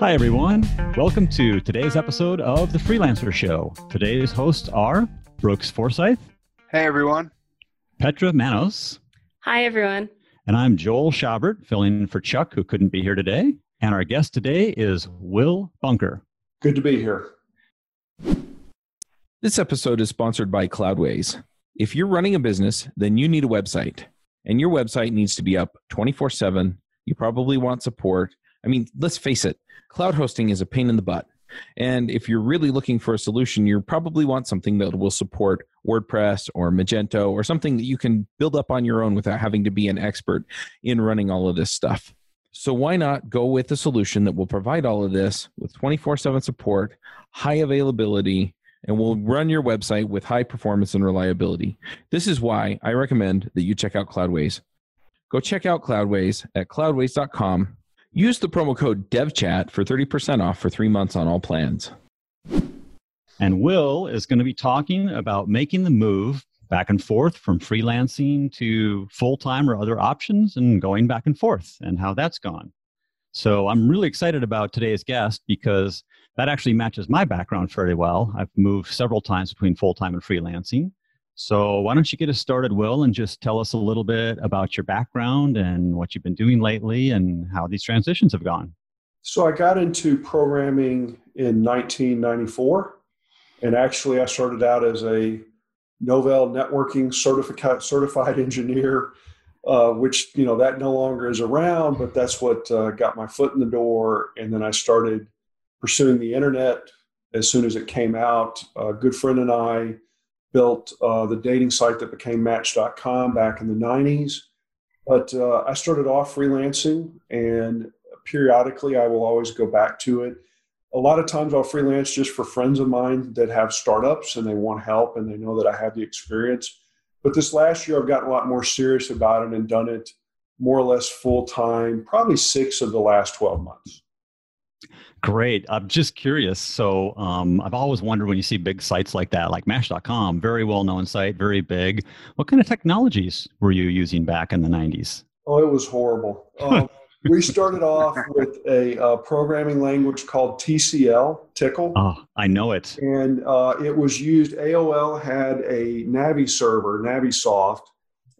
Hi, everyone. Welcome to today's episode of The Freelancer Show. Today's hosts are Brooks Forsyth. Hey, everyone. Petra Manos. Hi, everyone. And I'm Joel Schaubert, filling in for Chuck, who couldn't be here today. And our guest today is Will Bunker. Good to be here. This episode is sponsored by Cloudways. If you're running a business, then you need a website, and your website needs to be up 24 7. You probably want support. I mean, let's face it, cloud hosting is a pain in the butt. And if you're really looking for a solution, you probably want something that will support WordPress or Magento or something that you can build up on your own without having to be an expert in running all of this stuff. So, why not go with a solution that will provide all of this with 24 7 support, high availability, and will run your website with high performance and reliability? This is why I recommend that you check out Cloudways. Go check out Cloudways at cloudways.com Use the promo code DevChat for 30% off for three months on all plans. And Will is going to be talking about making the move back and forth from freelancing to full time or other options and going back and forth and how that's gone. So I'm really excited about today's guest because that actually matches my background fairly well. I've moved several times between full time and freelancing. So, why don't you get us started, Will, and just tell us a little bit about your background and what you've been doing lately and how these transitions have gone? So, I got into programming in 1994. And actually, I started out as a Novell networking certified, certified engineer, uh, which, you know, that no longer is around, but that's what uh, got my foot in the door. And then I started pursuing the internet as soon as it came out. A good friend and I built uh, the dating site that became Match.com back in the 90s. But uh, I started off freelancing, and periodically I will always go back to it. A lot of times I'll freelance just for friends of mine that have startups and they want help and they know that I have the experience. But this last year I've gotten a lot more serious about it and done it more or less full time, probably six of the last 12 months. Great. I'm just curious. So um, I've always wondered when you see big sites like that, like Match.com, very well known site, very big. What kind of technologies were you using back in the 90s? Oh, it was horrible. Um, we started off with a uh, programming language called TCL, Tickle. Oh, I know it. And uh, it was used, AOL had a Navi server, Navisoft,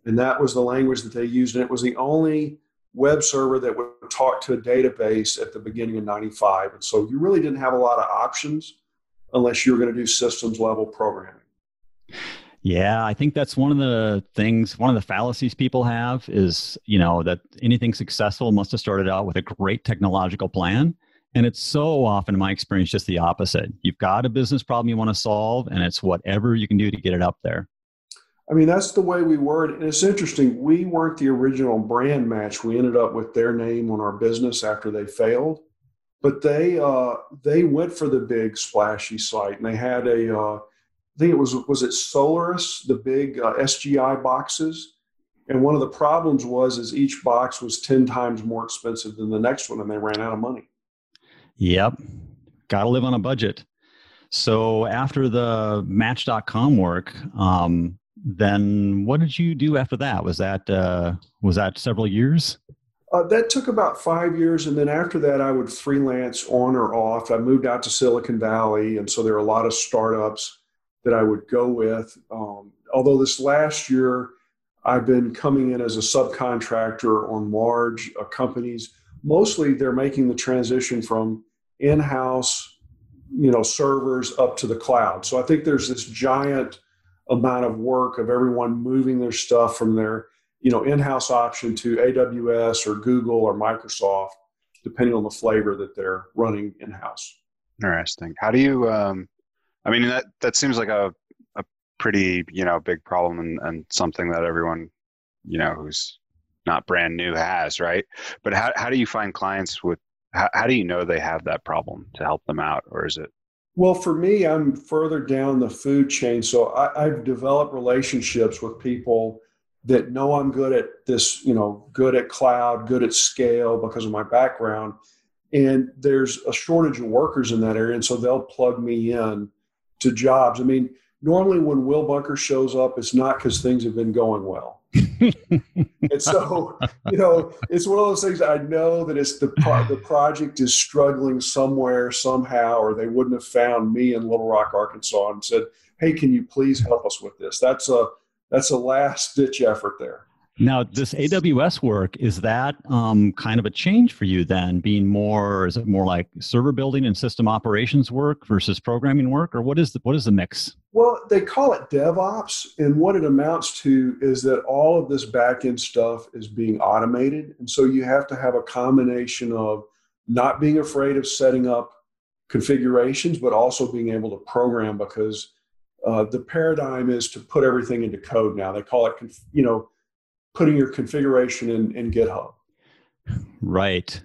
and that was the language that they used. And it was the only web server that would talk to a database at the beginning of 95. And so you really didn't have a lot of options unless you were going to do systems level programming. Yeah, I think that's one of the things, one of the fallacies people have is, you know, that anything successful must have started out with a great technological plan. And it's so often, in my experience, just the opposite. You've got a business problem you want to solve, and it's whatever you can do to get it up there. I mean, that's the way we were. And it's interesting. We weren't the original brand match. We ended up with their name on our business after they failed. But they uh, they went for the big splashy site, and they had a uh, I think it was was it Solaris, the big uh, SGI boxes. And one of the problems was is each box was ten times more expensive than the next one, and they ran out of money. Yep, got to live on a budget. So after the Match.com work, um, then what did you do after that? Was that uh, was that several years? Uh, that took about five years, and then after that, I would freelance on or off. I moved out to Silicon Valley, and so there are a lot of startups that I would go with. Um, although this last year, I've been coming in as a subcontractor on large uh, companies. Mostly, they're making the transition from in-house, you know, servers up to the cloud. So I think there's this giant amount of work of everyone moving their stuff from their you know in-house option to AWS or Google or Microsoft, depending on the flavor that they're running in-house. Interesting. How do you? Um, I mean, that that seems like a a pretty you know big problem and, and something that everyone you know who's not brand new has, right? But how how do you find clients with? How, how do you know they have that problem to help them out, or is it well, for me, I'm further down the food chain. So I, have developed relationships with people that know I'm good at this, you know, good at cloud, good at scale because of my background. And there's a shortage of workers in that area. And so they'll plug me in to jobs. I mean, normally when Will Bunker shows up, it's not because things have been going well. and so, you know, it's one of those things I know that it's the pro- the project is struggling somewhere somehow, or they wouldn't have found me in Little Rock, Arkansas, and said, "Hey, can you please help us with this?" That's a that's a last ditch effort there. Now, this AWS work is that um, kind of a change for you then? Being more, is it more like server building and system operations work versus programming work, or what is the what is the mix? Well, they call it DevOps, and what it amounts to is that all of this backend stuff is being automated, and so you have to have a combination of not being afraid of setting up configurations, but also being able to program because uh, the paradigm is to put everything into code now. They call it, you know putting your configuration in, in GitHub. Right.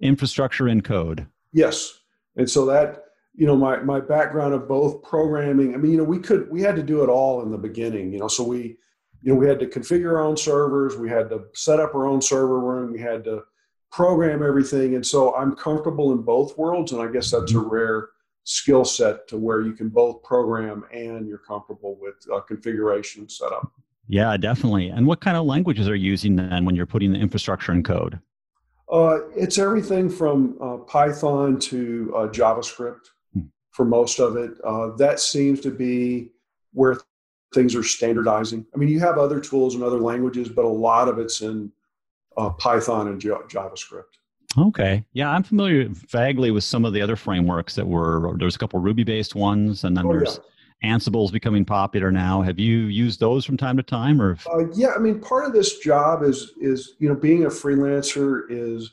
Infrastructure in code. Yes. And so that, you know, my, my background of both programming, I mean, you know, we could, we had to do it all in the beginning, you know, so we, you know, we had to configure our own servers, we had to set up our own server room, we had to program everything. And so I'm comfortable in both worlds. And I guess that's a mm-hmm. rare skill set to where you can both program and you're comfortable with uh, configuration setup. Yeah, definitely. And what kind of languages are you using then when you're putting the infrastructure in code? Uh, it's everything from uh, Python to uh, JavaScript hmm. for most of it. Uh, that seems to be where things are standardizing. I mean, you have other tools and other languages, but a lot of it's in uh, Python and J- JavaScript. Okay. Yeah, I'm familiar vaguely with some of the other frameworks that were, there's a couple Ruby based ones, and then oh, there's. Yeah Ansible is becoming popular now. Have you used those from time to time, or? Uh, yeah, I mean, part of this job is is you know being a freelancer is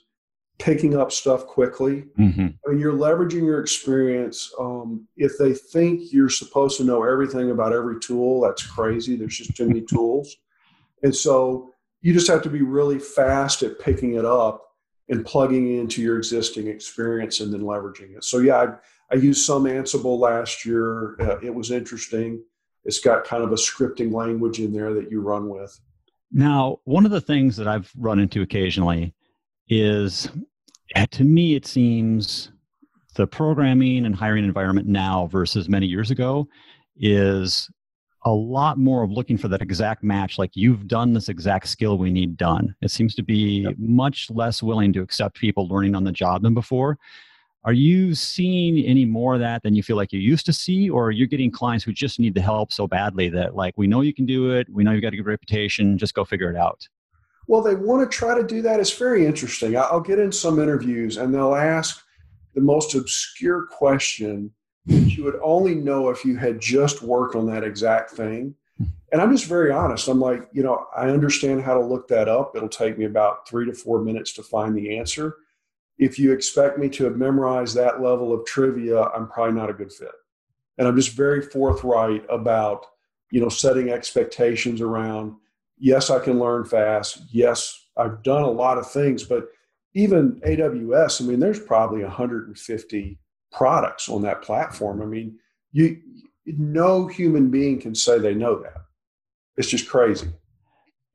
picking up stuff quickly. Mm-hmm. I mean, you're leveraging your experience. Um, if they think you're supposed to know everything about every tool, that's crazy. There's just too many tools, and so you just have to be really fast at picking it up and plugging into your existing experience and then leveraging it. So yeah, I, I used some Ansible last year. Uh, it was interesting. It's got kind of a scripting language in there that you run with. Now, one of the things that I've run into occasionally is to me, it seems the programming and hiring environment now versus many years ago is a lot more of looking for that exact match like you've done this exact skill we need done it seems to be yep. much less willing to accept people learning on the job than before are you seeing any more of that than you feel like you used to see, or you're you getting clients who just need the help so badly that, like, we know you can do it, we know you've got a good reputation, just go figure it out? Well, they want to try to do that. It's very interesting. I'll get in some interviews and they'll ask the most obscure question that you would only know if you had just worked on that exact thing. Hmm. And I'm just very honest. I'm like, you know, I understand how to look that up. It'll take me about three to four minutes to find the answer if you expect me to have memorized that level of trivia, I'm probably not a good fit. And I'm just very forthright about, you know, setting expectations around, yes, I can learn fast. Yes, I've done a lot of things, but even AWS, I mean, there's probably 150 products on that platform. I mean, you no human being can say they know that. It's just crazy.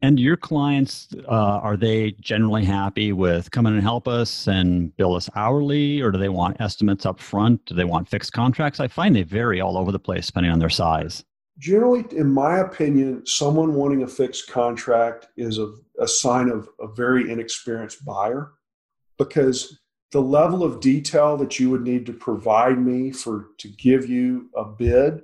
And your clients, uh, are they generally happy with coming and help us and bill us hourly, or do they want estimates up front? Do they want fixed contracts? I find they vary all over the place depending on their size. Generally, in my opinion, someone wanting a fixed contract is a, a sign of a very inexperienced buyer because the level of detail that you would need to provide me for to give you a bid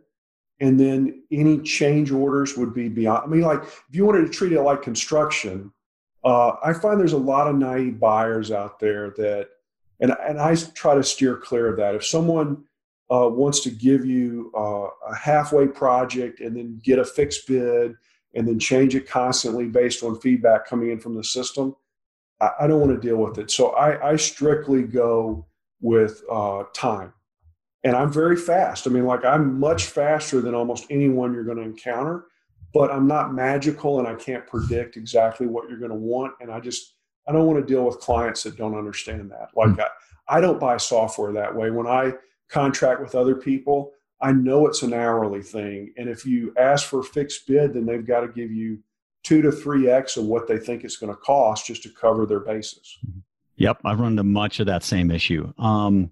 and then any change orders would be beyond. I mean, like if you wanted to treat it like construction, uh, I find there's a lot of naive buyers out there that, and and I try to steer clear of that. If someone uh, wants to give you uh, a halfway project and then get a fixed bid and then change it constantly based on feedback coming in from the system, I, I don't want to deal with it. So I, I strictly go with uh, time and I'm very fast. I mean, like I'm much faster than almost anyone you're going to encounter, but I'm not magical and I can't predict exactly what you're going to want. And I just, I don't want to deal with clients that don't understand that. Like mm. I, I don't buy software that way. When I contract with other people, I know it's an hourly thing. And if you ask for a fixed bid, then they've got to give you two to three X of what they think it's going to cost just to cover their bases. Yep. I've run into much of that same issue. Um,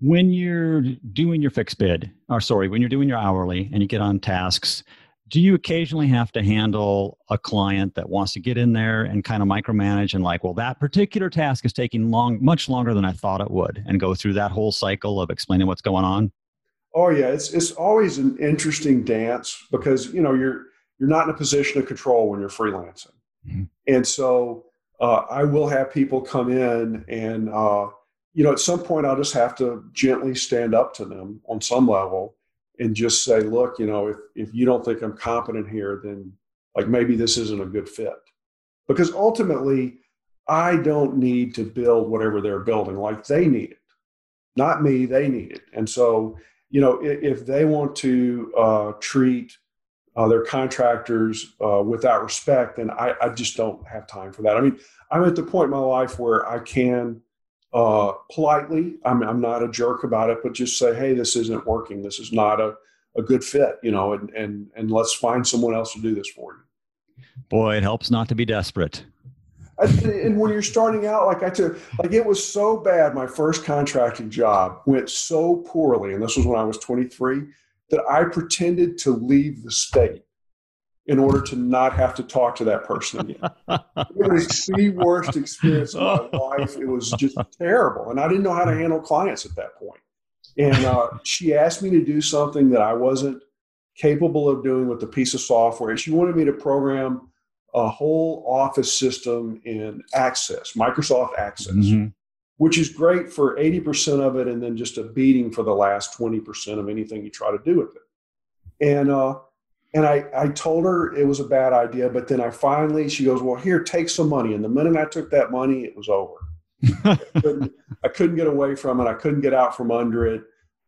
when you're doing your fixed bid, or sorry, when you're doing your hourly and you get on tasks, do you occasionally have to handle a client that wants to get in there and kind of micromanage and like, well, that particular task is taking long, much longer than I thought it would, and go through that whole cycle of explaining what's going on? Oh yeah, it's it's always an interesting dance because you know you're you're not in a position of control when you're freelancing, mm-hmm. and so uh, I will have people come in and uh, you know, at some point I'll just have to gently stand up to them on some level and just say, look, you know, if, if you don't think I'm competent here, then like maybe this isn't a good fit. Because ultimately, I don't need to build whatever they're building. Like they need it, not me, they need it. And so, you know, if, if they want to uh, treat uh, their contractors uh, without respect, then I, I just don't have time for that. I mean, I'm at the point in my life where I can uh, politely. I'm, I'm not a jerk about it, but just say, hey, this isn't working. This is not a, a good fit, you know, and, and, and let's find someone else to do this for you. Boy, it helps not to be desperate. and when you're starting out, like I took, like it was so bad. My first contracting job went so poorly, and this was when I was 23, that I pretended to leave the state in order to not have to talk to that person again. it was the worst experience of my life. It was just terrible. And I didn't know how to handle clients at that point. And uh, she asked me to do something that I wasn't capable of doing with a piece of software. She wanted me to program a whole office system in Access, Microsoft Access, mm-hmm. which is great for 80% of it and then just a beating for the last 20% of anything you try to do with it. And uh, and I, I told her it was a bad idea, but then I finally, she goes, Well, here, take some money. And the minute I took that money, it was over. I, couldn't, I, couldn't, get away from it. I couldn't get out from under it.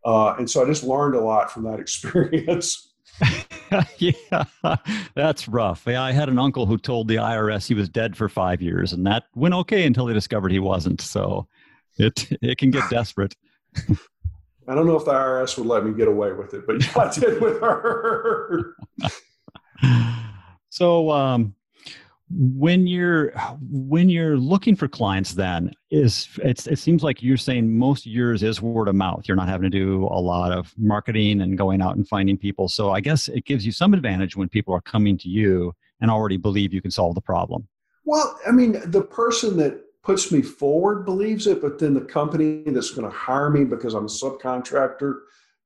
Uh, and so I just learned a lot from that experience. yeah, that's rough. Yeah, I had an uncle who told the IRS he was dead for five years, and that went okay until they discovered he wasn't. So it it can get desperate. I don't know if the IRS would let me get away with it, but yeah, I did with her. so, um, when you're when you're looking for clients, then is it seems like you're saying most of yours is word of mouth. You're not having to do a lot of marketing and going out and finding people. So, I guess it gives you some advantage when people are coming to you and already believe you can solve the problem. Well, I mean, the person that puts me forward believes it, but then the company that's going to hire me because I'm a subcontractor,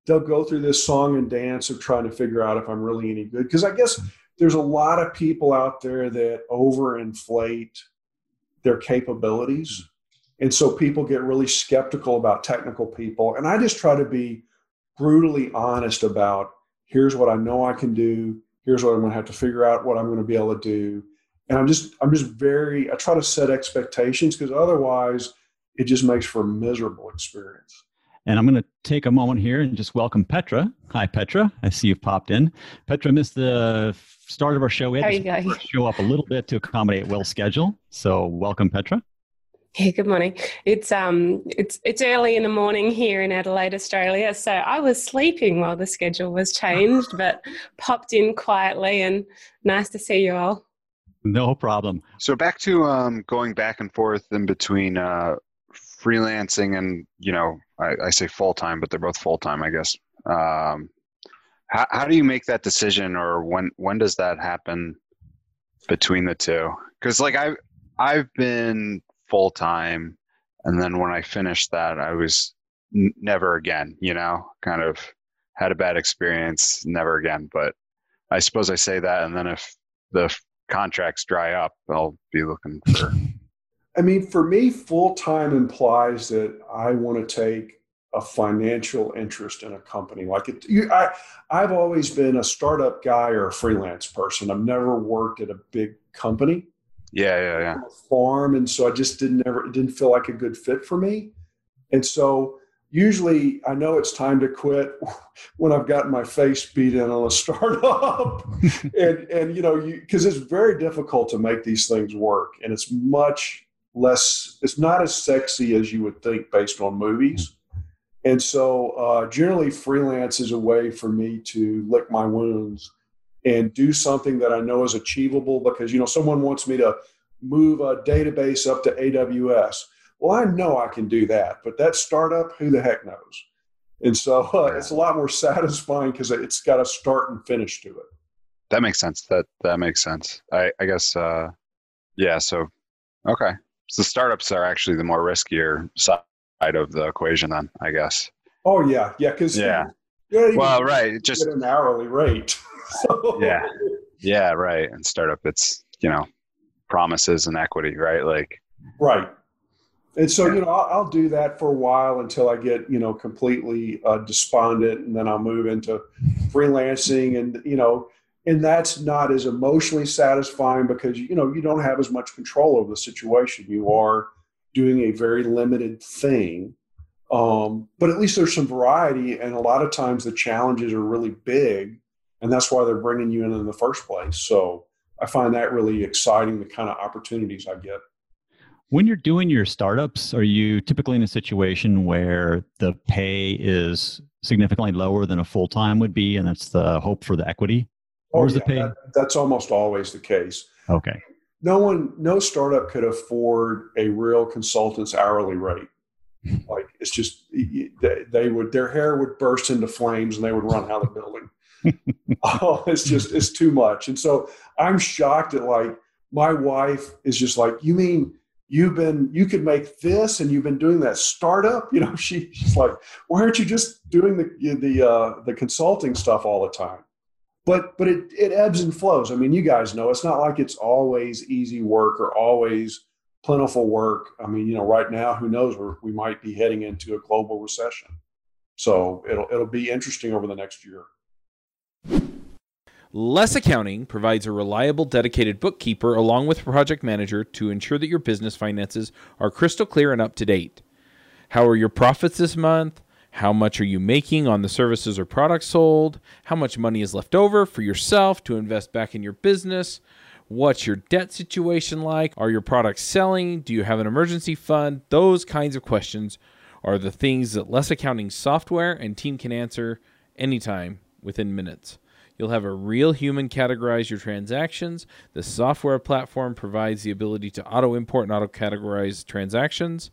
they'll go through this song and dance of trying to figure out if I'm really any good. Because I guess there's a lot of people out there that overinflate their capabilities. And so people get really skeptical about technical people. And I just try to be brutally honest about here's what I know I can do, here's what I'm going to have to figure out what I'm going to be able to do and i'm just i'm just very i try to set expectations because otherwise it just makes for a miserable experience. And i'm going to take a moment here and just welcome petra. Hi petra. I see you've popped in. Petra missed the start of our show. We had to show up a little bit to accommodate will's schedule. So welcome petra. Yeah, good morning. It's um it's it's early in the morning here in Adelaide, Australia. So I was sleeping while the schedule was changed, but popped in quietly and nice to see you all. No problem. So back to um, going back and forth in between uh, freelancing and you know I, I say full time, but they're both full time, I guess. Um, how, how do you make that decision, or when when does that happen between the two? Because like I I've, been full time, and then when I finished that, I was n- never again. You know, kind of had a bad experience, never again. But I suppose I say that, and then if the contracts dry up, I'll be looking for. I mean, for me, full time implies that I want to take a financial interest in a company. Like it, you, I, I've always been a startup guy or a freelance person. I've never worked at a big company. Yeah, yeah, yeah. Farm, and so I just didn't ever. It didn't feel like a good fit for me, and so usually I know it's time to quit when I've gotten my face beat in on a startup. and, and, you know, because it's very difficult to make these things work. And it's much less, it's not as sexy as you would think based on movies. And so uh, generally, freelance is a way for me to lick my wounds and do something that I know is achievable because, you know, someone wants me to move a database up to AWS well, I know I can do that, but that startup, who the heck knows? And so uh, it's a lot more satisfying because it's got a start and finish to it. That makes sense. That that makes sense. I I guess uh, yeah. So okay, so startups are actually the more riskier side of the equation. Then I guess. Oh yeah, yeah. Because yeah. Well, right. Just an hourly rate. so. Yeah. Yeah. Right. And startup, it's you know promises and equity, right? Like. Right. And so, you know, I'll, I'll, do that for a while until I get, you know, completely uh, despondent, and then I'll move into freelancing, and you know, and that's not as emotionally satisfying because you know you don't have as much control over the situation. You are doing a very limited thing, um, but at least there's some variety, and a lot of times the challenges are really big, and that's why they're bringing you in in the first place. So I find that really exciting, the kind of opportunities I get. When you're doing your startups, are you typically in a situation where the pay is significantly lower than a full time would be, and that's the hope for the equity? Or oh, is yeah, the pay? That, that's almost always the case. Okay. No one, no startup could afford a real consultant's hourly rate. like it's just they, they would their hair would burst into flames and they would run out of the building. oh, it's just it's too much. And so I'm shocked at like my wife is just like, you mean you've been you could make this and you've been doing that startup you know she, she's like why aren't you just doing the the uh, the consulting stuff all the time? But but it, it ebbs and flows. I mean you guys know it's not like it's always easy work or always plentiful work. I mean you know right now who knows we we might be heading into a global recession. So it'll it'll be interesting over the next year Less Accounting provides a reliable, dedicated bookkeeper along with project manager to ensure that your business finances are crystal clear and up to date. How are your profits this month? How much are you making on the services or products sold? How much money is left over for yourself to invest back in your business? What's your debt situation like? Are your products selling? Do you have an emergency fund? Those kinds of questions are the things that Less Accounting software and team can answer anytime within minutes. You'll have a real human categorize your transactions. The software platform provides the ability to auto import and auto categorize transactions.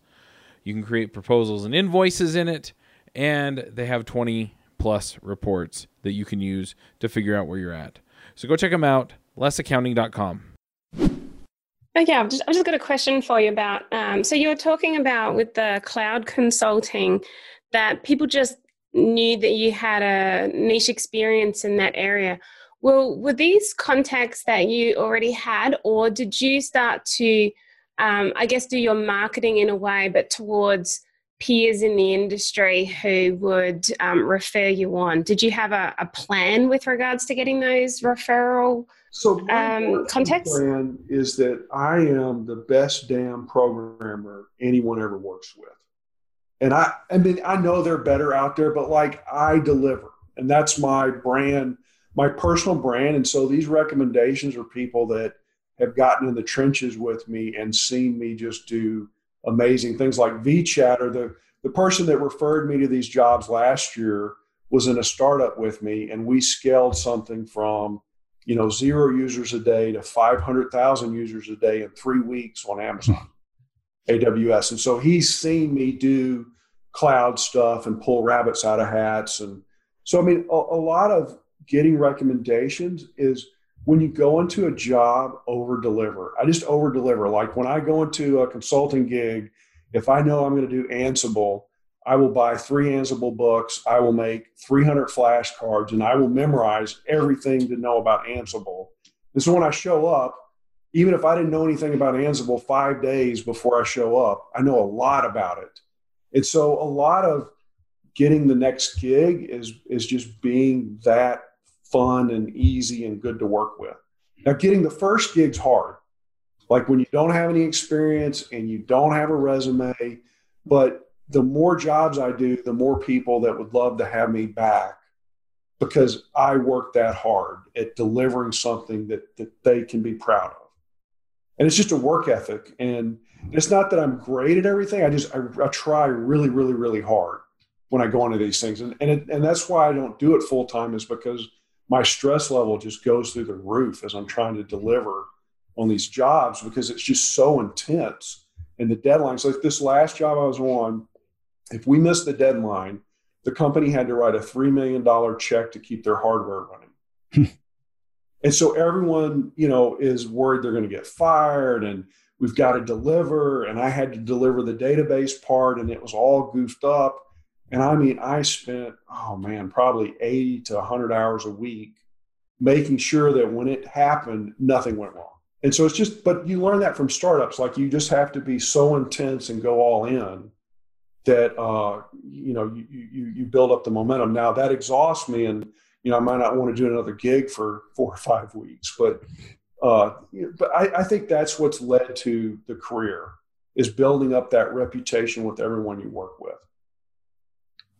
You can create proposals and invoices in it, and they have 20 plus reports that you can use to figure out where you're at. So go check them out, lessaccounting.com. Yeah, I've just, I've just got a question for you about. Um, so you were talking about with the cloud consulting that people just knew that you had a niche experience in that area. Well, were these contacts that you already had, or did you start to, um, I guess, do your marketing in a way, but towards peers in the industry who would um, refer you on? Did you have a, a, plan with regards to getting those referral so um, contacts? plan is that I am the best damn programmer anyone ever works with. And I, I mean, I know they're better out there, but like I deliver, and that's my brand, my personal brand. And so these recommendations are people that have gotten in the trenches with me and seen me just do amazing things like vChatter. The the person that referred me to these jobs last year was in a startup with me, and we scaled something from you know zero users a day to 500,000 users a day in three weeks on Amazon. AWS. And so he's seen me do cloud stuff and pull rabbits out of hats. And so, I mean, a, a lot of getting recommendations is when you go into a job, over deliver. I just over deliver. Like when I go into a consulting gig, if I know I'm going to do Ansible, I will buy three Ansible books. I will make 300 flashcards and I will memorize everything to know about Ansible. And so when I show up, even if I didn't know anything about Ansible five days before I show up, I know a lot about it. And so a lot of getting the next gig is is just being that fun and easy and good to work with. Now getting the first gig's hard. Like when you don't have any experience and you don't have a resume, but the more jobs I do, the more people that would love to have me back because I work that hard at delivering something that, that they can be proud of and it's just a work ethic and it's not that i'm great at everything i just i, I try really really really hard when i go into these things and and, it, and that's why i don't do it full time is because my stress level just goes through the roof as i'm trying to deliver on these jobs because it's just so intense and the deadline. So this last job I was on, if we missed the deadline, the company had to write a $3 million check to keep their hardware running. Hmm. and so everyone, you know, is worried they're going to get fired and we've got to deliver. And I had to deliver the database part and it was all goofed up. And I mean, I spent, oh man, probably 80 to 100 hours a week making sure that when it happened, nothing went wrong. And so it's just, but you learn that from startups. Like you just have to be so intense and go all in that uh, you know you, you you build up the momentum. Now that exhausts me, and you know I might not want to do another gig for four or five weeks, but uh, but I, I think that's what's led to the career is building up that reputation with everyone you work with.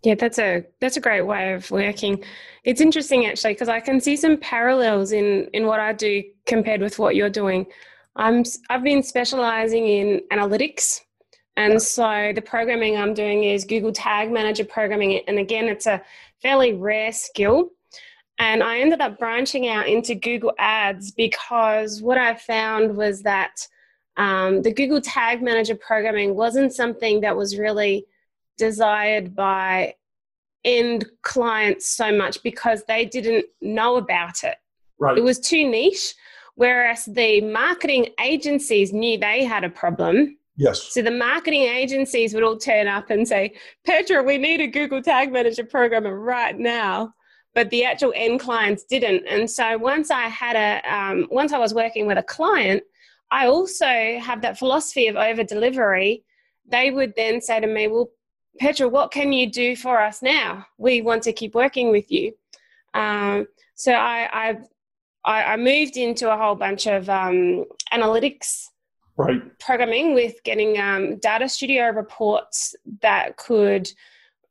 Yeah, that's a that's a great way of working. It's interesting actually because I can see some parallels in in what I do compared with what you're doing. I'm I've been specializing in analytics and so the programming I'm doing is Google Tag Manager programming. And again, it's a fairly rare skill. And I ended up branching out into Google Ads because what I found was that um, the Google Tag Manager programming wasn't something that was really desired by end clients so much because they didn't know about it. Right. It was too niche. Whereas the marketing agencies knew they had a problem Yes. So the marketing agencies would all turn up and say, Petra, we need a Google Tag Manager programmer right now. But the actual end clients didn't. And so once I had a, um, once I was working with a client, I also have that philosophy of over delivery. They would then say to me, Well, Petra, what can you do for us now? We want to keep working with you. Um, so I, I, I moved into a whole bunch of um, analytics right. programming with getting um, data studio reports that could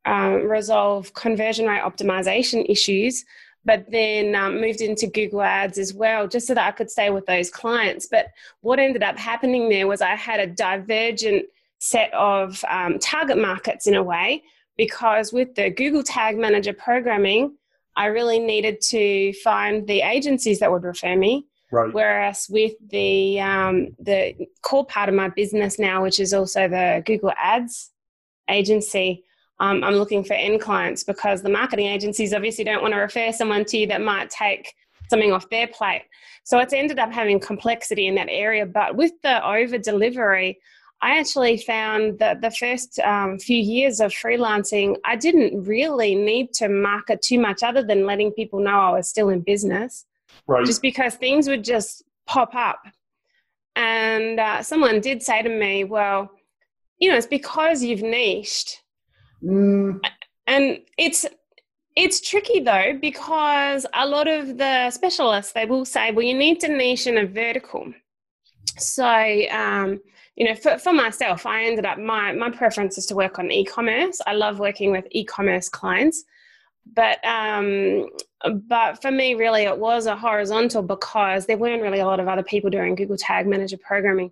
um, resolve conversion rate optimization issues but then um, moved into google ads as well just so that i could stay with those clients but what ended up happening there was i had a divergent set of um, target markets in a way because with the google tag manager programming i really needed to find the agencies that would refer me Right. Whereas with the um, the core part of my business now, which is also the Google Ads agency, um, I'm looking for end clients because the marketing agencies obviously don't want to refer someone to you that might take something off their plate. So it's ended up having complexity in that area. But with the over delivery, I actually found that the first um, few years of freelancing, I didn't really need to market too much other than letting people know I was still in business right. just because things would just pop up. And uh, someone did say to me, well, you know, it's because you've niched. Mm. And it's it's tricky though because a lot of the specialists they will say, well, you need to niche in a vertical. So um, you know, for, for myself, I ended up my my preference is to work on e-commerce. I love working with e-commerce clients but um, but for me, really, it was a horizontal because there weren't really a lot of other people doing Google Tag Manager programming.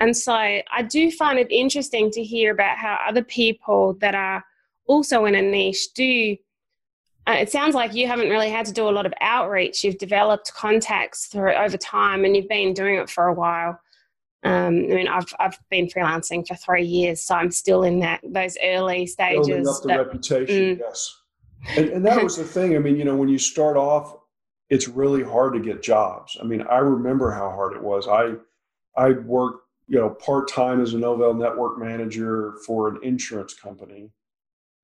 And so I do find it interesting to hear about how other people that are also in a niche do. Uh, it sounds like you haven't really had to do a lot of outreach. You've developed contacts through over time, and you've been doing it for a while. Um, I mean, I've I've been freelancing for three years, so I'm still in that those early stages. Building up the that, reputation, mm, yes and, and that was the thing. I mean, you know, when you start off, it's really hard to get jobs. I mean, I remember how hard it was. I I worked, you know, part time as a Novell network manager for an insurance company,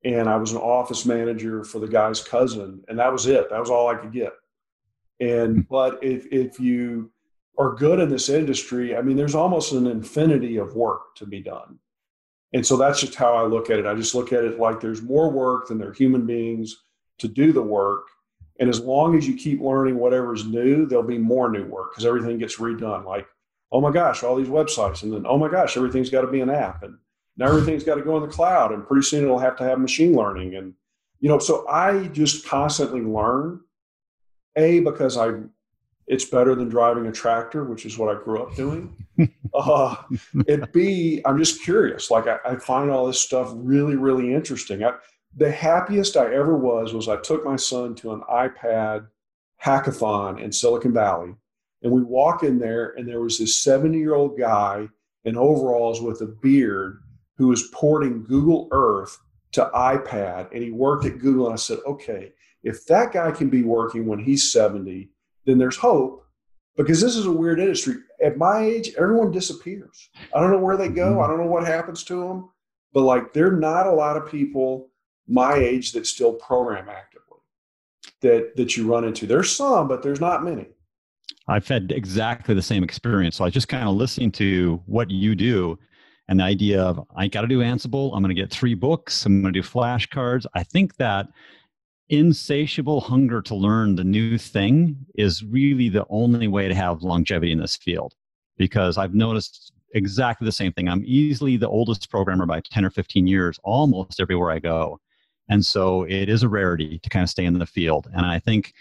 and I was an office manager for the guy's cousin, and that was it. That was all I could get. And but if if you are good in this industry, I mean, there's almost an infinity of work to be done. And so that's just how I look at it. I just look at it like there's more work than there are human beings to do the work. And as long as you keep learning whatever's new, there'll be more new work because everything gets redone. Like, oh my gosh, all these websites. And then, oh my gosh, everything's got to be an app. And now everything's got to go in the cloud. And pretty soon it'll have to have machine learning. And, you know, so I just constantly learn. A, because I it's better than driving a tractor, which is what I grew up doing. uh, and B, I'm just curious. Like I, I, find all this stuff really, really interesting. I, the happiest I ever was was I took my son to an iPad hackathon in Silicon Valley, and we walk in there, and there was this 70 year old guy in overalls with a beard who was porting Google Earth to iPad and he worked at Google. And I said, okay, if that guy can be working when he's 70, then there's hope because this is a weird industry. At my age, everyone disappears. I don't know where they go. Mm-hmm. I don't know what happens to them, but like there are not a lot of people my age that still program actively that that you run into. There's some, but there's not many. I've had exactly the same experience. So I just kind of listening to what you do and the idea of I got to do Ansible. I'm going to get three books. I'm going to do flashcards. I think that insatiable hunger to learn the new thing is really the only way to have longevity in this field because I've noticed exactly the same thing. I'm easily the oldest programmer by 10 or 15 years almost everywhere I go. And so it is a rarity to kind of stay in the field. And I think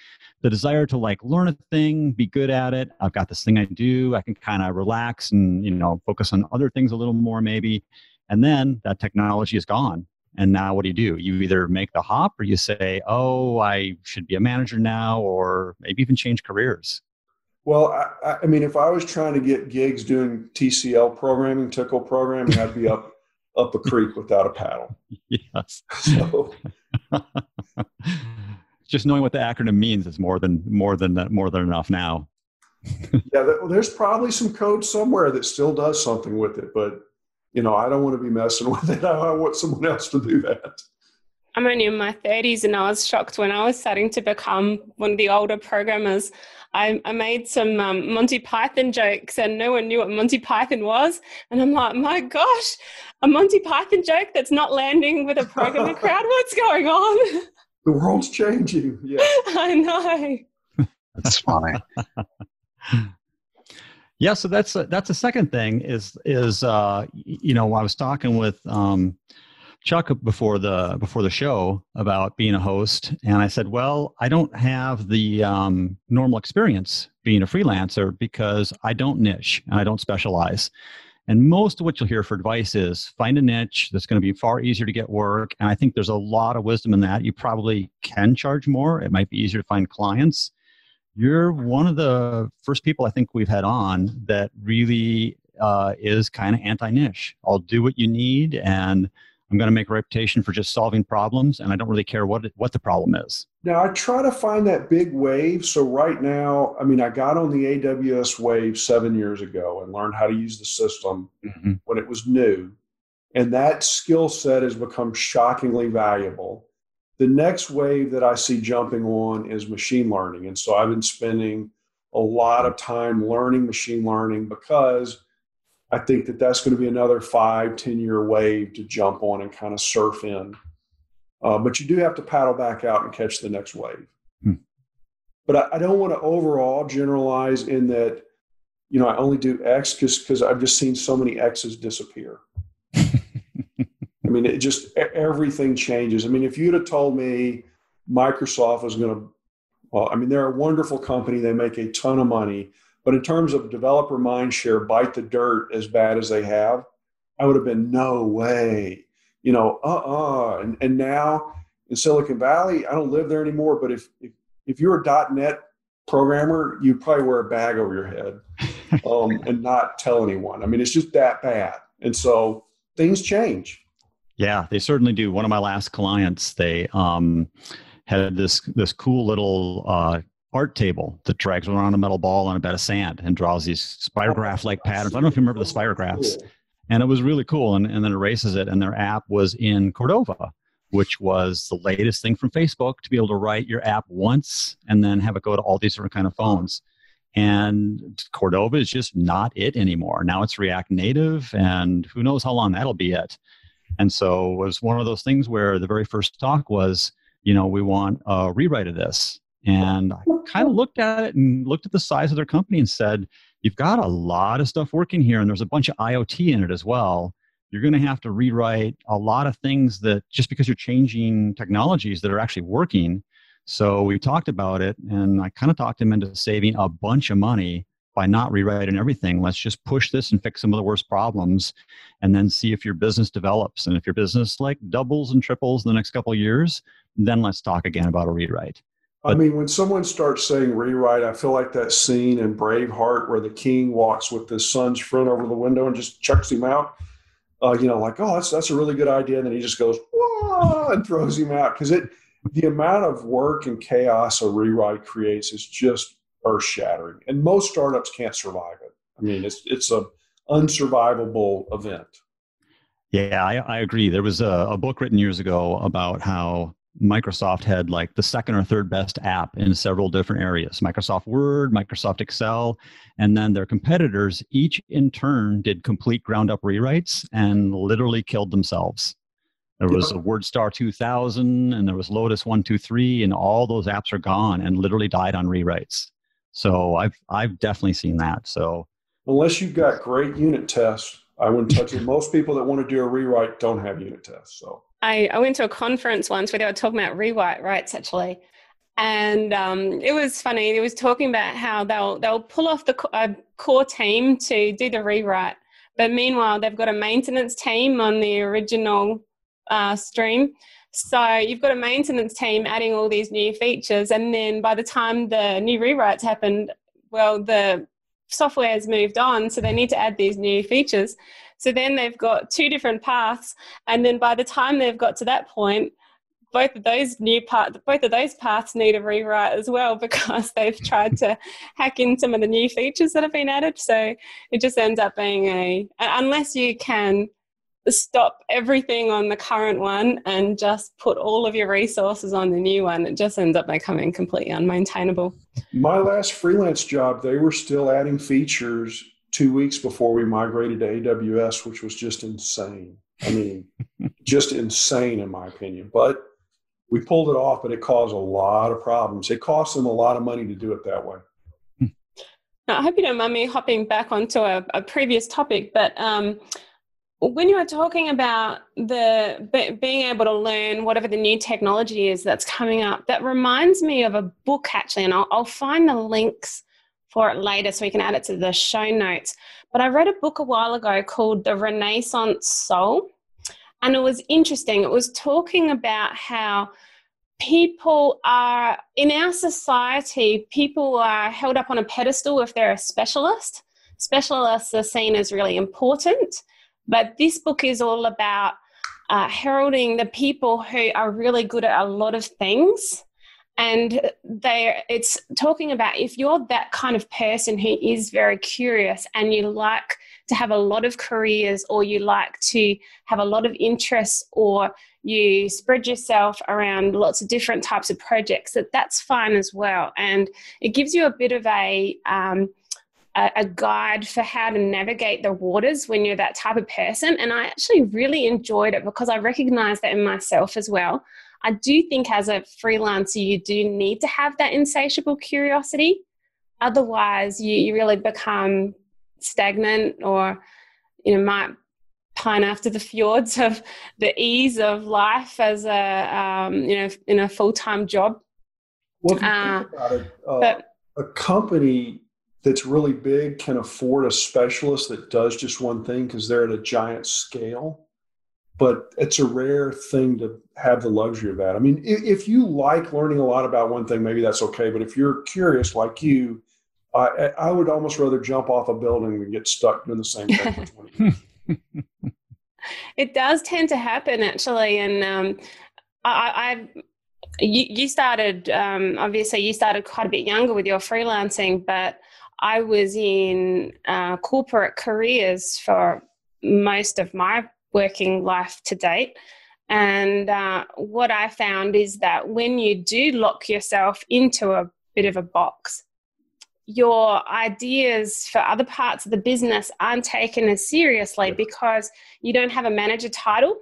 the desire to like learn a thing, be good at it. I've got this thing I do. I can kind of relax and, you know, focus on other things a little more maybe. And then that technology is gone. And now what do you do? You either make the hop or you say, oh, I should be a manager now, or maybe even change careers. Well, I, I mean, if I was trying to get gigs doing TCL programming, TCL programming, I'd be up up a creek without a paddle. Yes. So. Just knowing what the acronym means is more than more than more than enough now. yeah, there's probably some code somewhere that still does something with it, but you know, I don't want to be messing with it. I want someone else to do that. I'm only in my 30s and I was shocked when I was starting to become one of the older programmers. I, I made some um, Monty Python jokes and no one knew what Monty Python was. And I'm like, my gosh, a Monty Python joke that's not landing with a programming crowd? What's going on? The world's changing. Yeah. I know. That's funny. yeah, so that's a, that's a second thing is is uh, you know I was talking with um, Chuck before the before the show about being a host, and I said, "Well, I don't have the um, normal experience being a freelancer because I don't niche and I don't specialize." And most of what you'll hear for advice is find a niche that's going to be far easier to get work. And I think there's a lot of wisdom in that. You probably can charge more. It might be easier to find clients. You're one of the first people I think we've had on that really uh, is kind of anti niche. I'll do what you need and I'm going to make a reputation for just solving problems, and I don't really care what what the problem is. Now I try to find that big wave. So right now, I mean, I got on the AWS wave seven years ago and learned how to use the system mm-hmm. when it was new, and that skill set has become shockingly valuable. The next wave that I see jumping on is machine learning, and so I've been spending a lot of time learning machine learning because I think that that's going to be another five, 10 year wave to jump on and kind of surf in. Uh, but you do have to paddle back out and catch the next wave. Hmm. But I, I, don't want to overall generalize in that, you know, I only do X because I've just seen so many X's disappear. I mean, it just everything changes. I mean, if you'd have told me Microsoft was going to, well, I mean, they're a wonderful company. They make a ton of money but in terms of developer mindshare, bite the dirt as bad as they have, I would have been no way, you know, uh uh-uh. uh. And, and now in Silicon Valley, I don't live there anymore, but if, if, if you're a .NET programmer, you'd probably wear a bag over your head um, and not tell anyone. I mean, it's just that bad. And so things change. Yeah, they certainly do. One of my last clients, they um, had this this cool little uh, art table that drags around a metal ball on a bed of sand and draws these spirograph like patterns. I don't know if you remember the spirographs. And it was really cool. And, and then erases it. And their app was in Cordova, which was the latest thing from Facebook to be able to write your app once and then have it go to all these different kind of phones. And Cordova is just not it anymore. Now it's React Native, and who knows how long that'll be it. And so it was one of those things where the very first talk was, you know, we want a rewrite of this. And I kind of looked at it and looked at the size of their company and said, You've got a lot of stuff working here, and there's a bunch of IoT in it as well. You're going to have to rewrite a lot of things that just because you're changing technologies that are actually working. So we talked about it, and I kind of talked him into saving a bunch of money by not rewriting everything. Let's just push this and fix some of the worst problems, and then see if your business develops. And if your business like doubles and triples in the next couple of years, then let's talk again about a rewrite. I mean, when someone starts saying rewrite, I feel like that scene in Braveheart where the king walks with his son's friend over the window and just chucks him out. Uh, you know, like, oh, that's that's a really good idea, and then he just goes and throws him out because it the amount of work and chaos a rewrite creates is just earth shattering, and most startups can't survive it. I mean, it's it's a unsurvivable event. Yeah, I, I agree. There was a, a book written years ago about how Microsoft had like the second or third best app in several different areas Microsoft Word, Microsoft Excel, and then their competitors each in turn did complete ground up rewrites and literally killed themselves. There was a WordStar 2000 and there was Lotus 123, and all those apps are gone and literally died on rewrites. So I've, I've definitely seen that. So unless you've got great unit tests, I wouldn't touch it. Most people that want to do a rewrite don't have unit tests. So I, I went to a conference once where they were talking about rewrite rights actually. And um, it was funny. It was talking about how they'll they'll pull off the core team to do the rewrite, but meanwhile they've got a maintenance team on the original uh, stream. So you've got a maintenance team adding all these new features, and then by the time the new rewrites happened, well, the software has moved on, so they need to add these new features. So then they've got two different paths, and then by the time they've got to that point, both of those new part, both of those paths need a rewrite as well because they've tried to hack in some of the new features that have been added. So it just ends up being a unless you can stop everything on the current one and just put all of your resources on the new one, it just ends up becoming completely unmaintainable. My last freelance job, they were still adding features two weeks before we migrated to AWS, which was just insane. I mean, just insane in my opinion. But we pulled it off, but it caused a lot of problems. It cost them a lot of money to do it that way. Now, I hope you don't mind me hopping back onto a, a previous topic, but um, when you were talking about the being able to learn whatever the new technology is that's coming up, that reminds me of a book actually, and I'll, I'll find the links for it later so we can add it to the show notes. But I read a book a while ago called The Renaissance Soul. And it was interesting. It was talking about how people are, in our society, people are held up on a pedestal if they're a specialist. Specialists are seen as really important. But this book is all about uh, heralding the people who are really good at a lot of things and they it's talking about if you're that kind of person who is very curious and you like to have a lot of careers or you like to have a lot of interests or you spread yourself around lots of different types of projects that that's fine as well. And it gives you a bit of a um, a, guide for how to navigate the waters when you're that type of person. And i actually really enjoyed it because i recognized that in myself as well I do think as a freelancer, you do need to have that insatiable curiosity. Otherwise, you, you really become stagnant or, you know, might pine after the fjords of the ease of life as a, um, you know, in a full time job. Well, if you uh, think about it, uh, but, a company that's really big can afford a specialist that does just one thing because they're at a giant scale but it's a rare thing to have the luxury of that. I mean, if, you like learning a lot about one thing, maybe that's okay. But if you're curious like you, I, I would almost rather jump off a building than get stuck doing the same thing for 20 years. it does tend to happen actually. And um, I, I you, you started, um, obviously, you started quite a bit younger with your freelancing, but I was in uh, corporate careers for most of my working life to date. And uh, what I found is that when you do lock yourself into a bit of a box, your ideas for other parts of the business aren't taken as seriously because you don't have a manager title.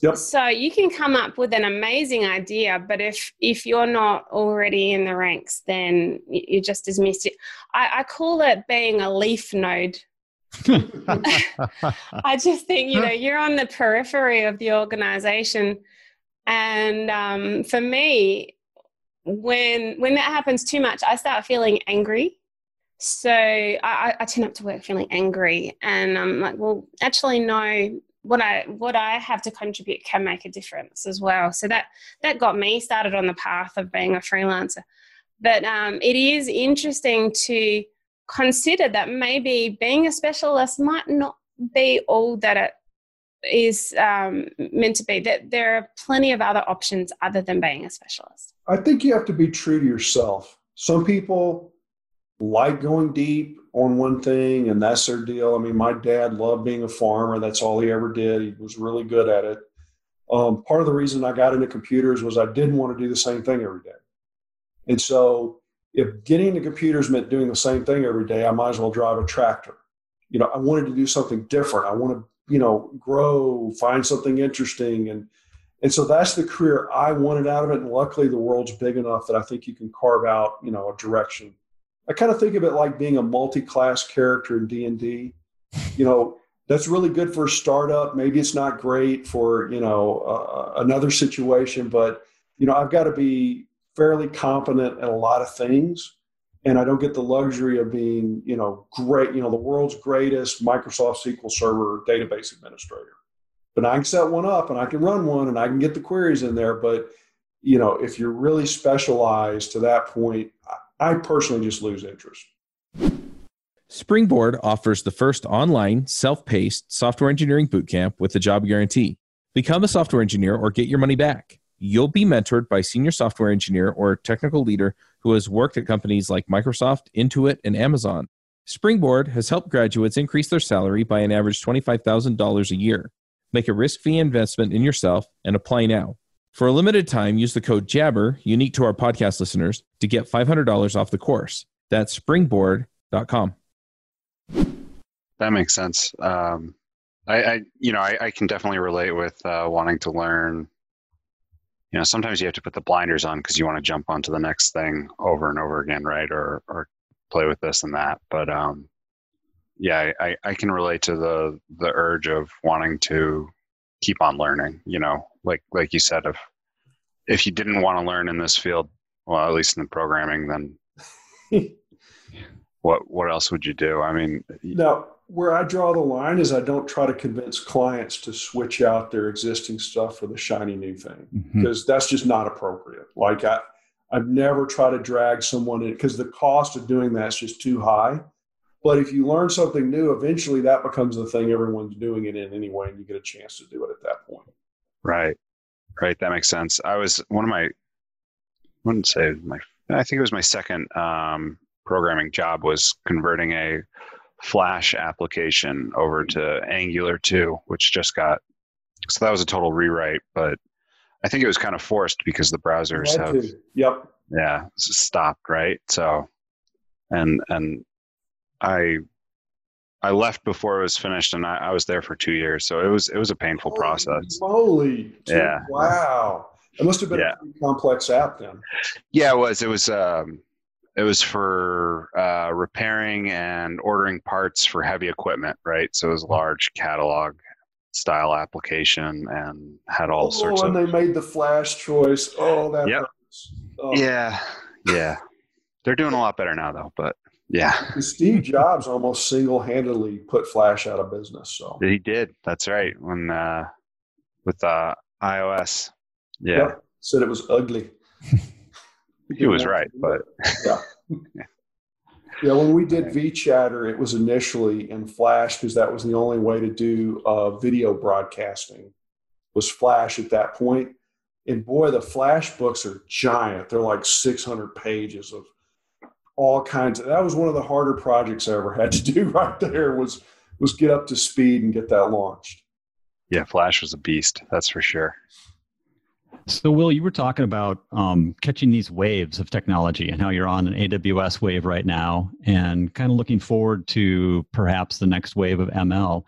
Yep. So you can come up with an amazing idea, but if if you're not already in the ranks, then you just dismiss it. I, I call it being a leaf node I just think, you know, you're on the periphery of the organization. And um, for me, when when that happens too much, I start feeling angry. So I, I turn up to work feeling angry, and I'm like, well, actually, no. what I what I have to contribute can make a difference as well. So that that got me started on the path of being a freelancer. But um, it is interesting to consider that maybe being a specialist might not be all that it is um, meant to be. That there are plenty of other options other than being a specialist. I think you have to be true to yourself. Some people like going deep on one thing and that's their deal. I mean, my dad loved being a farmer. That's all he ever did. He was really good at it. Um, part of the reason I got into computers was I didn't want to do the same thing every day. And so if getting the computers meant doing the same thing every day, I might as well drive a tractor. You know, I wanted to do something different. I want to, you know, grow, find something interesting. And and so that's the career I wanted out of it. And luckily the world's big enough that I think you can carve out, you know, a direction I kind of think of it like being a multi-class character in D and D. You know, that's really good for a startup. Maybe it's not great for you know uh, another situation, but you know, I've got to be fairly competent at a lot of things, and I don't get the luxury of being you know great. You know, the world's greatest Microsoft SQL Server database administrator. But I can set one up, and I can run one, and I can get the queries in there. But you know, if you're really specialized to that point, I personally just lose interest. Springboard offers the first online, self paced software engineering bootcamp with a job guarantee. Become a software engineer or get your money back. You'll be mentored by senior software engineer or technical leader who has worked at companies like Microsoft, Intuit, and Amazon. Springboard has helped graduates increase their salary by an average $25,000 a year. Make a risk free investment in yourself and apply now. For a limited time, use the code JABBER, unique to our podcast listeners, to get $500 off the course. That's springboard.com. That makes sense. Um, I, I, you know, I, I, can definitely relate with uh, wanting to learn. You know, sometimes you have to put the blinders on because you want to jump onto the next thing over and over again, right? Or, or play with this and that. But um, yeah, I, I can relate to the the urge of wanting to keep on learning. You know, like like you said, if if you didn't want to learn in this field, well, at least in the programming, then what what else would you do? I mean, now where I draw the line is I don't try to convince clients to switch out their existing stuff for the shiny new thing mm-hmm. because that's just not appropriate. Like I, I've never tried to drag someone in because the cost of doing that is just too high. But if you learn something new, eventually that becomes the thing everyone's doing it in anyway, and you get a chance to do it at that point. Right. Right. That makes sense. I was one of my, I wouldn't say my, I think it was my second um, programming job was converting a Flash application over to Angular 2, which just got, so that was a total rewrite, but I think it was kind of forced because the browsers have, yep. Yeah, stopped, right? So, and, and I I left before it was finished, and I, I, was there for two years. So it was it was a painful Holy process. Holy, yeah! Wow, it must have been yeah. a complex app then. Yeah, it was. It was. Um, it was for uh, repairing and ordering parts for heavy equipment, right? So it was a large catalog style application and had all oh, sorts and of. And they made the flash choice. Oh, that yep. hurts. Oh. Yeah, yeah. They're doing a lot better now, though. But yeah. Steve Jobs almost single handedly put Flash out of business. So he did. That's right. When uh, with uh, iOS. Yeah. Yep. Said it was ugly. he was right, but yeah. yeah. when we did vChatter, it was initially in Flash because that was the only way to do uh, video broadcasting was Flash at that point. And boy, the Flash books are giant. They're like 600 pages of all kinds of that was one of the harder projects I ever had to do right there was was get up to speed and get that launched. Yeah, Flash was a beast, that's for sure. So, Will, you were talking about um, catching these waves of technology and how you're on an AWS wave right now and kind of looking forward to perhaps the next wave of ML.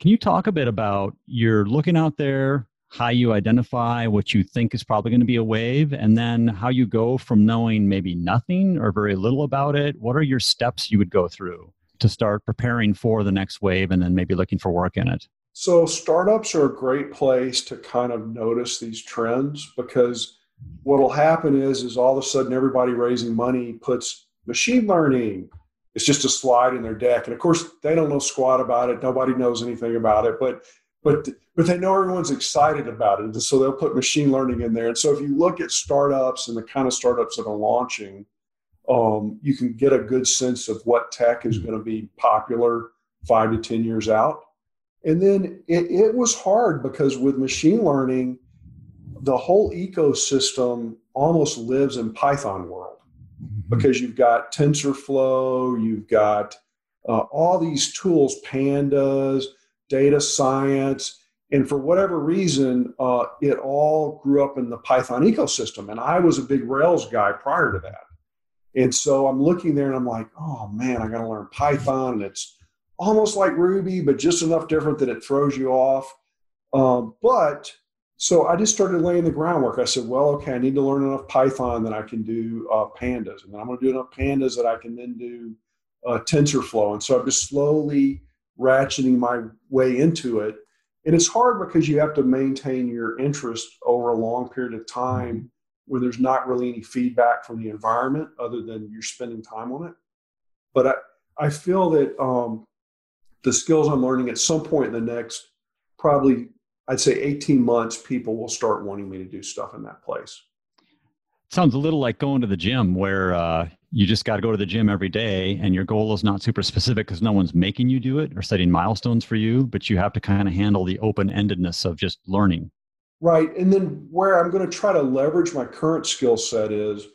Can you talk a bit about you're looking out there, how you identify what you think is probably going to be a wave, and then how you go from knowing maybe nothing or very little about it. What are your steps you would go through to start preparing for the next wave and then maybe looking for work in it? So, startups are a great place to kind of notice these trends because what will happen is, is all of a sudden everybody raising money puts machine learning. It's just a slide in their deck. And of course, they don't know squat about it. Nobody knows anything about it. But but but they know everyone's excited about it, so they'll put machine learning in there. And so if you look at startups and the kind of startups that are launching, um, you can get a good sense of what tech is going to be popular five to ten years out. And then it, it was hard because with machine learning, the whole ecosystem almost lives in Python world mm-hmm. because you've got TensorFlow, you've got uh, all these tools, pandas, data science, and for whatever reason, uh, it all grew up in the Python ecosystem. And I was a big Rails guy prior to that. And so I'm looking there and I'm like, oh man, I got to learn Python. And it's almost like Ruby, but just enough different that it throws you off. Um, but so I just started laying the groundwork. I said, well, okay, I need to learn enough Python that I can do uh, pandas. And then I'm going to do enough pandas that I can then do uh, TensorFlow. And so I'm just slowly ratcheting my way into it. And it's hard because you have to maintain your interest over a long period of time when there's not really any feedback from the environment other than you're spending time on it. But I, I feel that um, the skills I'm learning at some point in the next probably I'd say 18 months, people will start wanting me to do stuff in that place. Sounds a little like going to the gym where uh, you just got to go to the gym every day and your goal is not super specific because no one's making you do it or setting milestones for you, but you have to kind of handle the open endedness of just learning. Right. And then where I'm going to try to leverage my current skill set is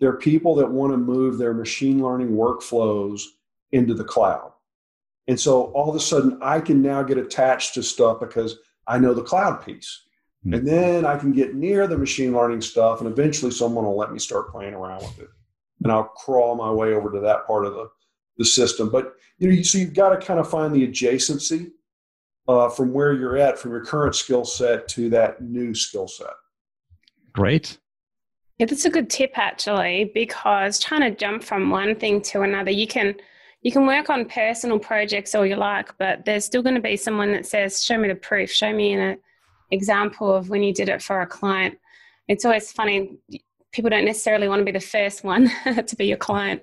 there are people that want to move their machine learning workflows into the cloud. And so all of a sudden I can now get attached to stuff because I know the cloud piece. Mm-hmm. And then I can get near the machine learning stuff, and eventually someone will let me start playing around with it. And I'll crawl my way over to that part of the, the system. But you know, so you've got to kind of find the adjacency uh, from where you're at, from your current skill set to that new skill set. Great. Yeah, that's a good tip actually, because trying to jump from one thing to another, you can you can work on personal projects all you like, but there's still going to be someone that says, "Show me the proof. Show me an example of when you did it for a client." It's always funny. People don't necessarily want to be the first one to be your client,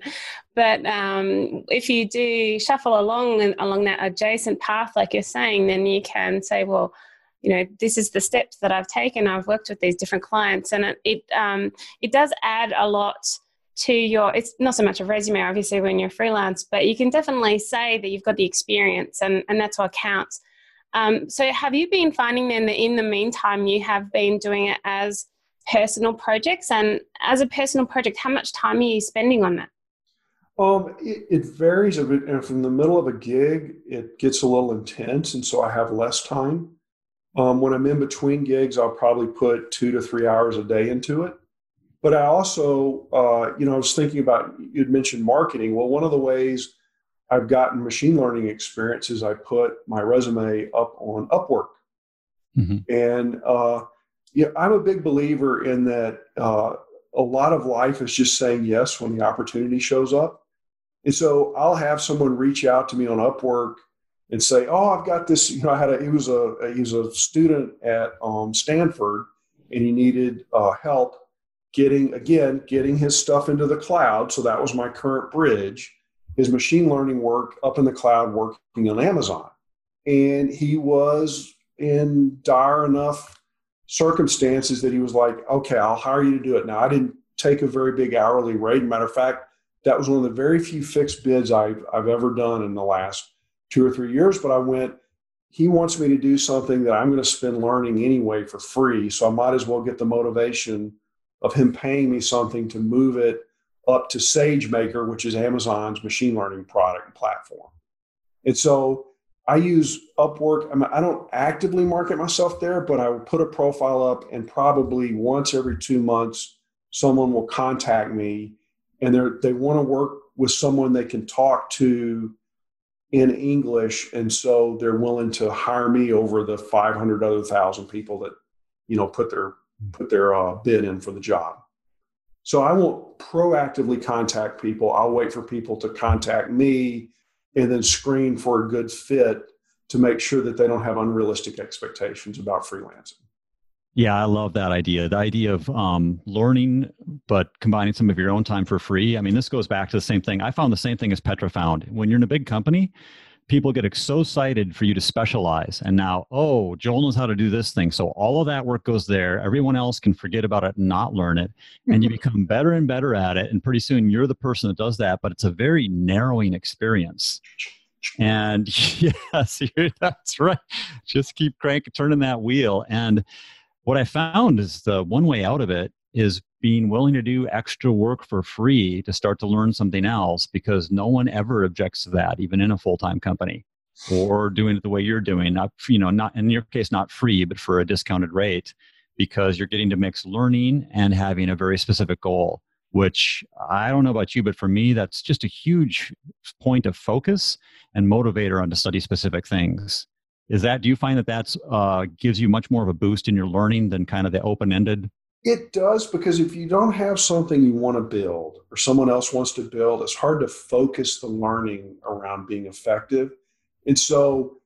but um, if you do shuffle along along that adjacent path, like you're saying, then you can say, "Well." you know this is the steps that i've taken i've worked with these different clients and it it, um, it does add a lot to your it's not so much a resume obviously when you're freelance but you can definitely say that you've got the experience and, and that's what counts. Um, so have you been finding then that in the meantime you have been doing it as personal projects? And as a personal project how much time are you spending on that? Um, it, it varies a bit and from the middle of a gig it gets a little intense and so i have less time. Um, when i'm in between gigs i'll probably put two to three hours a day into it but I also, uh, you know, I was thinking about you'd mentioned marketing. Well, one of the ways I've gotten machine learning experience is I put my resume up on Upwork, mm-hmm. and uh, yeah, I'm a big believer in that. Uh, a lot of life is just saying yes when the opportunity shows up, and so I'll have someone reach out to me on Upwork and say, "Oh, I've got this." You know, I had a he was a he was a student at um, Stanford, and he needed uh, help getting again getting his stuff into the cloud. So that was my current bridge his machine learning work up in the cloud working on amazon. And he was in dire enough circumstances that he was like okay i'll hire you to do it. Now i didn't take a very big hourly rate. Matter of fact that was one of the very few fixed bids I've, I've ever done in the last two or three years. But i went he wants me to do something that i'm going to spend learning anyway for free. So i might as well get the motivation of him paying me something to move it up to SageMaker, which is Amazon's machine learning product and platform. And so I use Upwork. I, mean, I don't actively market myself there, but I will put a profile up, and probably once every two months, someone will contact me, and they they want to work with someone they can talk to in English, and so they're willing to hire me over the 500 other thousand people that you know put their put their uh, bid in for the job. So I won't proactively contact people. I'll wait for people to contact me and then screen for a good fit to make sure that they don't have unrealistic expectations about freelancing. Yeah, I love that idea. The idea of um, learning, but combining some of your own time for free. I mean, this goes back to the same thing. I found the same thing as Petra found. When you're in a big company, people get so excited for you to specialize and now oh joel knows how to do this thing. So all of that work goes there. Everyone else can forget about it and not learn it and you mm-hmm. become better and better at it and pretty soon you're the person that does that but it's a very narrowing experience. And yes that's right. Just keep cranking turning that wheel. And what i found is the one way out of it is being willing to do extra work for free to start to learn something else because no one ever objects to that even in a full-time company or doing it the way you're doing not you know not in your case not free but for a discounted rate because you're getting to mix learning and having a very specific goal which i don't know about you but for me that's just a huge point of focus and motivator on to study specific things. Is that do you find that that's uh, gives you much more of a boost in your learning than kind of the open-ended it does because if you don't have something you want to build or someone else wants to build, it's hard to focus the learning around being effective. And so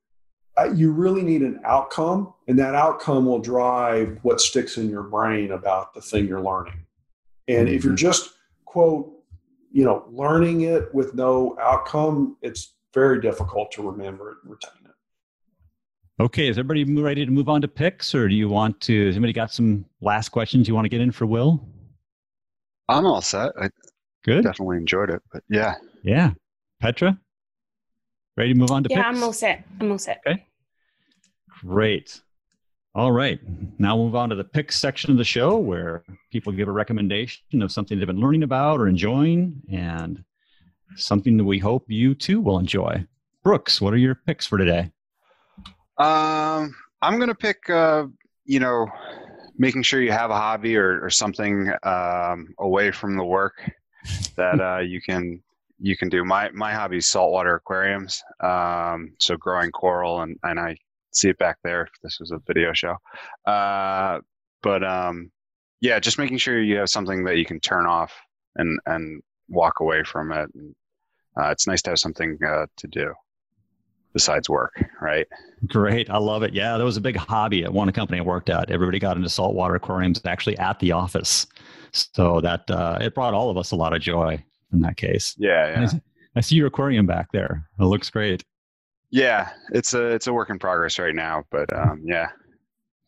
uh, you really need an outcome, and that outcome will drive what sticks in your brain about the thing you're learning. And mm-hmm. if you're mm-hmm. just, quote, you know, learning it with no outcome, it's very difficult to remember it and retain. Okay, is everybody ready to move on to picks, or do you want to? Has anybody got some last questions you want to get in for Will? I'm all set. I Good. Definitely enjoyed it, but yeah. Yeah, Petra, ready to move on to yeah, picks? Yeah, I'm all set. I'm all set. Okay. Great. All right. Now we'll move on to the picks section of the show where people give a recommendation of something they've been learning about or enjoying, and something that we hope you too will enjoy. Brooks, what are your picks for today? Um, I'm gonna pick. Uh, you know, making sure you have a hobby or, or something um, away from the work that uh, you can you can do. My my hobby is saltwater aquariums. Um, so growing coral and and I see it back there. This was a video show, uh, but um, yeah, just making sure you have something that you can turn off and and walk away from it. And, uh, it's nice to have something uh, to do besides work, right? Great. I love it. Yeah, that was a big hobby at one company I worked at. Everybody got into saltwater aquariums actually at the office. So that uh, it brought all of us a lot of joy in that case. Yeah, yeah. I see your aquarium back there. It looks great. Yeah, it's a it's a work in progress right now, but um, yeah.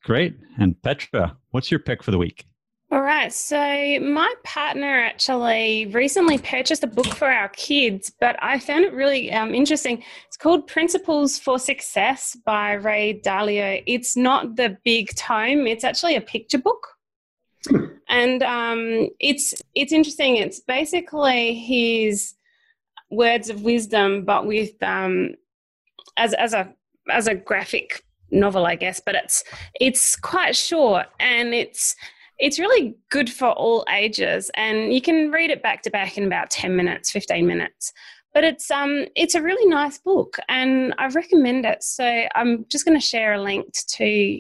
Great. And Petra, what's your pick for the week? All right. So, my partner actually recently purchased a book for our kids, but I found it really um, interesting. It's called Principles for Success by Ray Dalio. It's not the big tome, it's actually a picture book. and um, it's it's interesting. It's basically his words of wisdom, but with um, as as a as a graphic novel, I guess. But it's it's quite short and it's it's really good for all ages and you can read it back to back in about 10 minutes 15 minutes. But it's um it's a really nice book and i recommend it. So i'm just going to share a link to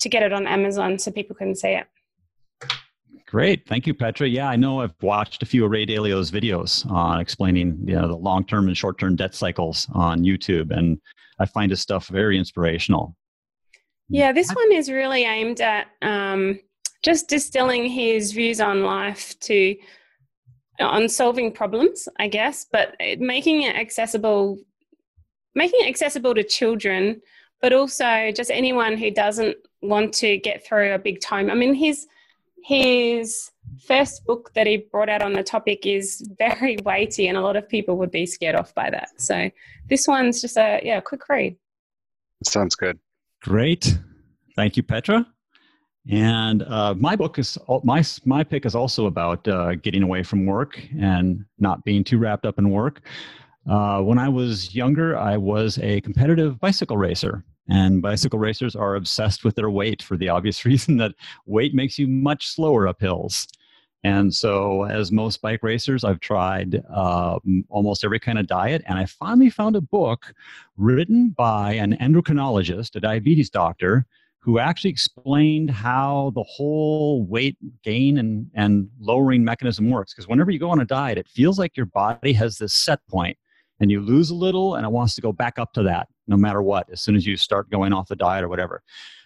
to get it on amazon so people can see it. Great, thank you, Petra. Yeah, I know I've watched a few of Ray Dalio's videos on explaining you know, the long-term and short-term debt cycles on YouTube, and I find his stuff very inspirational. Yeah, this one is really aimed at um, just distilling his views on life to on solving problems, I guess, but making it accessible, making it accessible to children, but also just anyone who doesn't want to get through a big time. I mean, his his first book that he brought out on the topic is very weighty, and a lot of people would be scared off by that. So this one's just a yeah, quick read. Sounds good. Great, thank you, Petra. And uh, my book is my my pick is also about uh, getting away from work and not being too wrapped up in work. Uh, when I was younger, I was a competitive bicycle racer, and bicycle racers are obsessed with their weight for the obvious reason that weight makes you much slower up hills. And so, as most bike racers, I've tried uh, almost every kind of diet, and I finally found a book written by an endocrinologist, a diabetes doctor, who actually explained how the whole weight gain and, and lowering mechanism works. Because whenever you go on a diet, it feels like your body has this set point and you lose a little and it wants to go back up to that no matter what, as soon as you start going off the diet or whatever.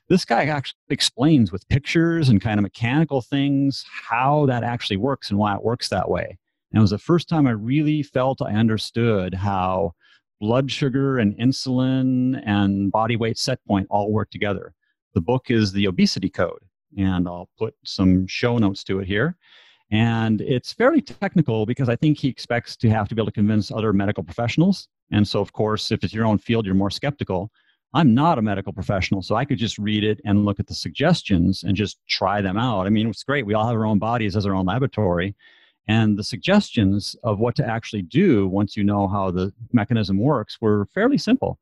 This guy actually explains with pictures and kind of mechanical things how that actually works and why it works that way. And it was the first time I really felt I understood how blood sugar and insulin and body weight set point all work together. The book is the obesity code, and I'll put some show notes to it here. And it's fairly technical because I think he expects to have to be able to convince other medical professionals. And so, of course, if it's your own field, you're more skeptical. I'm not a medical professional, so I could just read it and look at the suggestions and just try them out. I mean, it's great. We all have our own bodies as our own laboratory. And the suggestions of what to actually do once you know how the mechanism works were fairly simple.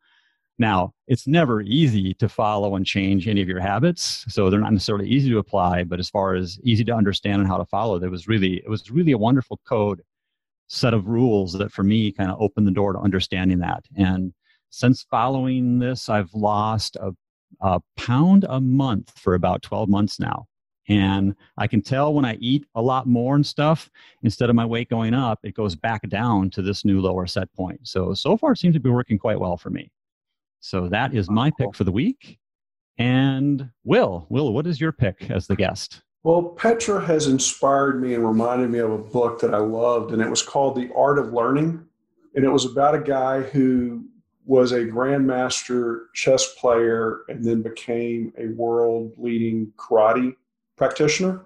Now, it's never easy to follow and change any of your habits, so they're not necessarily easy to apply, but as far as easy to understand and how to follow, there was really it was really a wonderful code set of rules that for me kind of opened the door to understanding that. And since following this, I've lost a, a pound a month for about 12 months now. And I can tell when I eat a lot more and stuff, instead of my weight going up, it goes back down to this new lower set point. So, so far it seems to be working quite well for me. So that is my pick for the week. And Will, Will, what is your pick as the guest? Well, Petra has inspired me and reminded me of a book that I loved, and it was called The Art of Learning. And it was about a guy who was a grandmaster chess player and then became a world leading karate practitioner.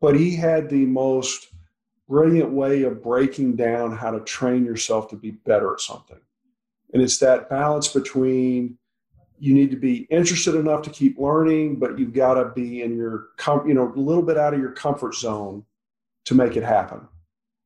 But he had the most brilliant way of breaking down how to train yourself to be better at something. And it's that balance between you need to be interested enough to keep learning, but you've got to be in your, com- you know, a little bit out of your comfort zone to make it happen.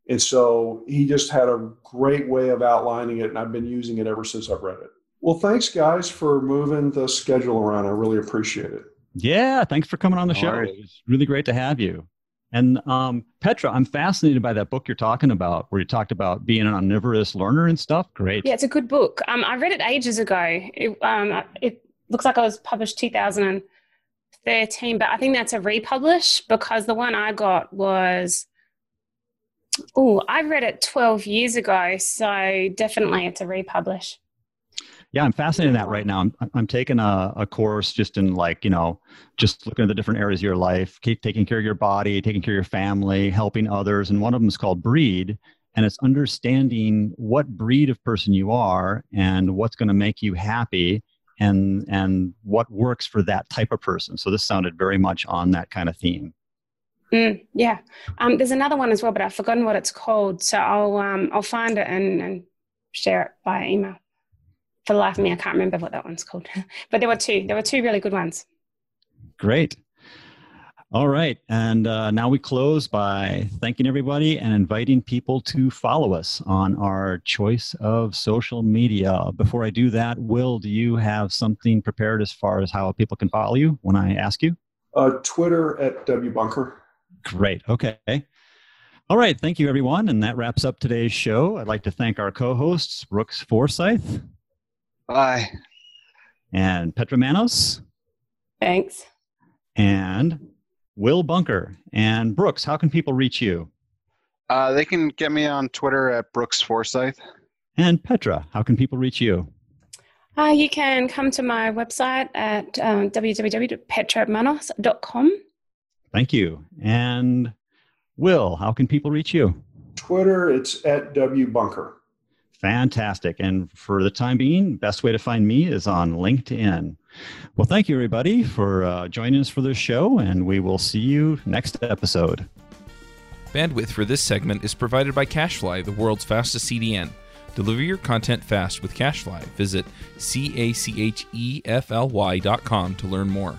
And so he just had a great way of outlining it, and I've been using it ever since I've read it. Well, thanks, guys, for moving the schedule around. I really appreciate it. Yeah, thanks for coming on the All show. Right. It was really great to have you. And um, Petra, I'm fascinated by that book you're talking about, where you talked about being an omnivorous learner and stuff. Great. Yeah, it's a good book. Um, I read it ages ago. It, um, it looks like it was published 2013, but I think that's a republish because the one I got was, oh, I read it 12 years ago. So definitely it's a republish. Yeah, I'm fascinated in that right now. I'm, I'm taking a, a course just in like, you know, just looking at the different areas of your life, keep taking care of your body, taking care of your family, helping others. And one of them is called Breed. And it's understanding what breed of person you are and what's going to make you happy and and what works for that type of person. So this sounded very much on that kind of theme. Mm, yeah, um, there's another one as well, but I've forgotten what it's called. So I'll um, I'll find it and, and share it by email for the life of me, I can't remember what that one's called. but there were two. There were two really good ones. Great. All right. And uh, now we close by thanking everybody and inviting people to follow us on our choice of social media. Before I do that, Will, do you have something prepared as far as how people can follow you when I ask you? Uh, Twitter at WBunker. Great. Okay. All right. Thank you, everyone. And that wraps up today's show. I'd like to thank our co hosts, Brooks Forsyth Bye. And Petra Manos. Thanks. And Will Bunker. And Brooks, how can people reach you? Uh, they can get me on Twitter at Brooks Forsyth. And Petra, how can people reach you? Uh, you can come to my website at um, www.petramanos.com. Thank you. And Will, how can people reach you? Twitter, it's at WBunker. Fantastic. And for the time being, best way to find me is on LinkedIn. Well, thank you, everybody, for uh, joining us for this show, and we will see you next episode. Bandwidth for this segment is provided by CacheFly, the world's fastest CDN. Deliver your content fast with CacheFly. Visit C A C H E F L Y dot com to learn more.